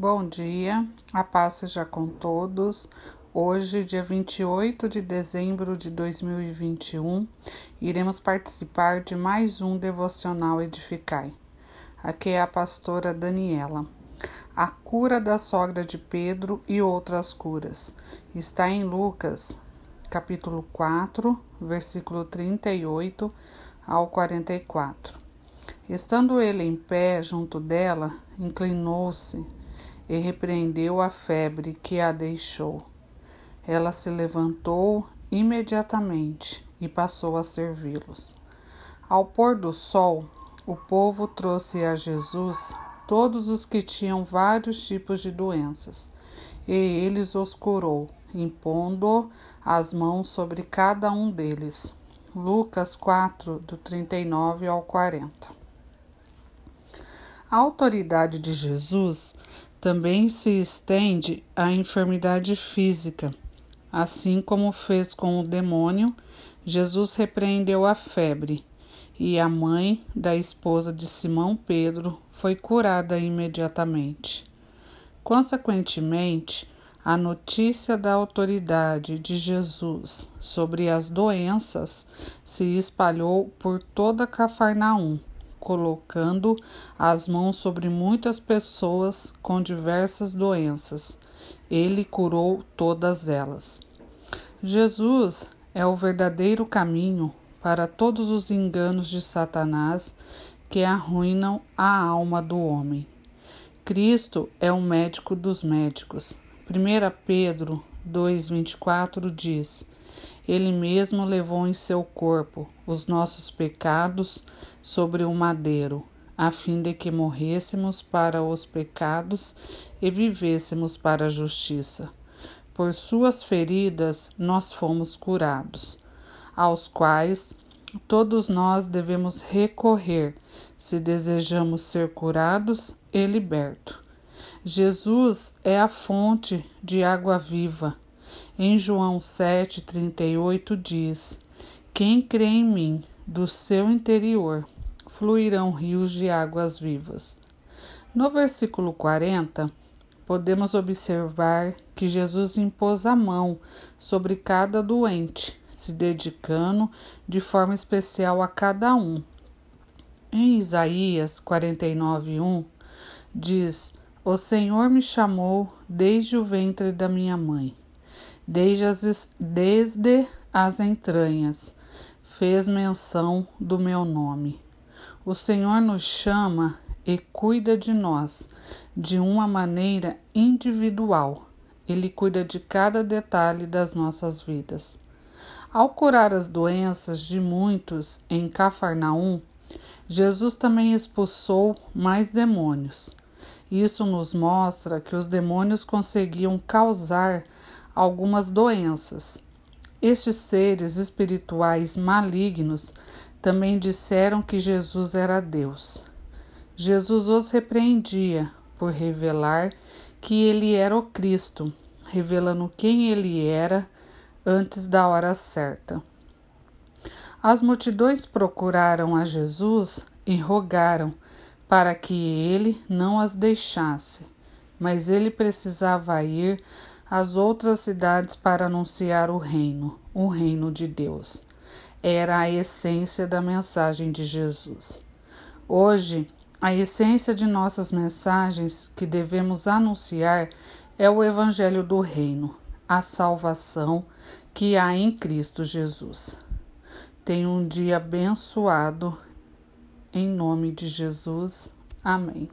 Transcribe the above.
Bom dia, a paz seja com todos. Hoje, dia 28 de dezembro de 2021, iremos participar de mais um devocional Edificai. Aqui é a pastora Daniela. A cura da sogra de Pedro e outras curas está em Lucas, capítulo 4, versículo 38 ao 44. Estando ele em pé junto dela, inclinou-se e repreendeu a febre que a deixou. Ela se levantou imediatamente e passou a servi-los. Ao pôr do sol, o povo trouxe a Jesus todos os que tinham vários tipos de doenças, e eles os curou, impondo as mãos sobre cada um deles. Lucas 4, do 39 ao 40. A autoridade de Jesus também se estende à enfermidade física. Assim como fez com o demônio, Jesus repreendeu a febre, e a mãe da esposa de Simão Pedro foi curada imediatamente. Consequentemente, a notícia da autoridade de Jesus sobre as doenças se espalhou por toda Cafarnaum colocando as mãos sobre muitas pessoas com diversas doenças. Ele curou todas elas. Jesus é o verdadeiro caminho para todos os enganos de Satanás que arruinam a alma do homem. Cristo é o médico dos médicos. 1 Pedro 2,24 diz: Ele mesmo levou em seu corpo os nossos pecados sobre o madeiro, a fim de que morrêssemos para os pecados e vivêssemos para a justiça. Por suas feridas nós fomos curados, aos quais todos nós devemos recorrer se desejamos ser curados e libertos. Jesus é a fonte de água viva. Em João 7,38 diz: Quem crê em mim, do seu interior fluirão rios de águas vivas. No versículo 40, podemos observar que Jesus impôs a mão sobre cada doente, se dedicando de forma especial a cada um. Em Isaías 49:1 diz: O Senhor me chamou desde o ventre da minha mãe, desde as, desde as entranhas, fez menção do meu nome. O Senhor nos chama e cuida de nós de uma maneira individual. Ele cuida de cada detalhe das nossas vidas. Ao curar as doenças de muitos em Cafarnaum, Jesus também expulsou mais demônios. Isso nos mostra que os demônios conseguiam causar algumas doenças. Estes seres espirituais malignos também disseram que Jesus era Deus. Jesus os repreendia por revelar que ele era o Cristo, revelando quem ele era antes da hora certa. As multidões procuraram a Jesus e rogaram para que ele não as deixasse, mas ele precisava ir às outras cidades para anunciar o reino, o reino de Deus era a essência da mensagem de Jesus. Hoje, a essência de nossas mensagens que devemos anunciar é o Evangelho do Reino, a salvação que há em Cristo Jesus. Tenha um dia abençoado, em nome de Jesus. Amém.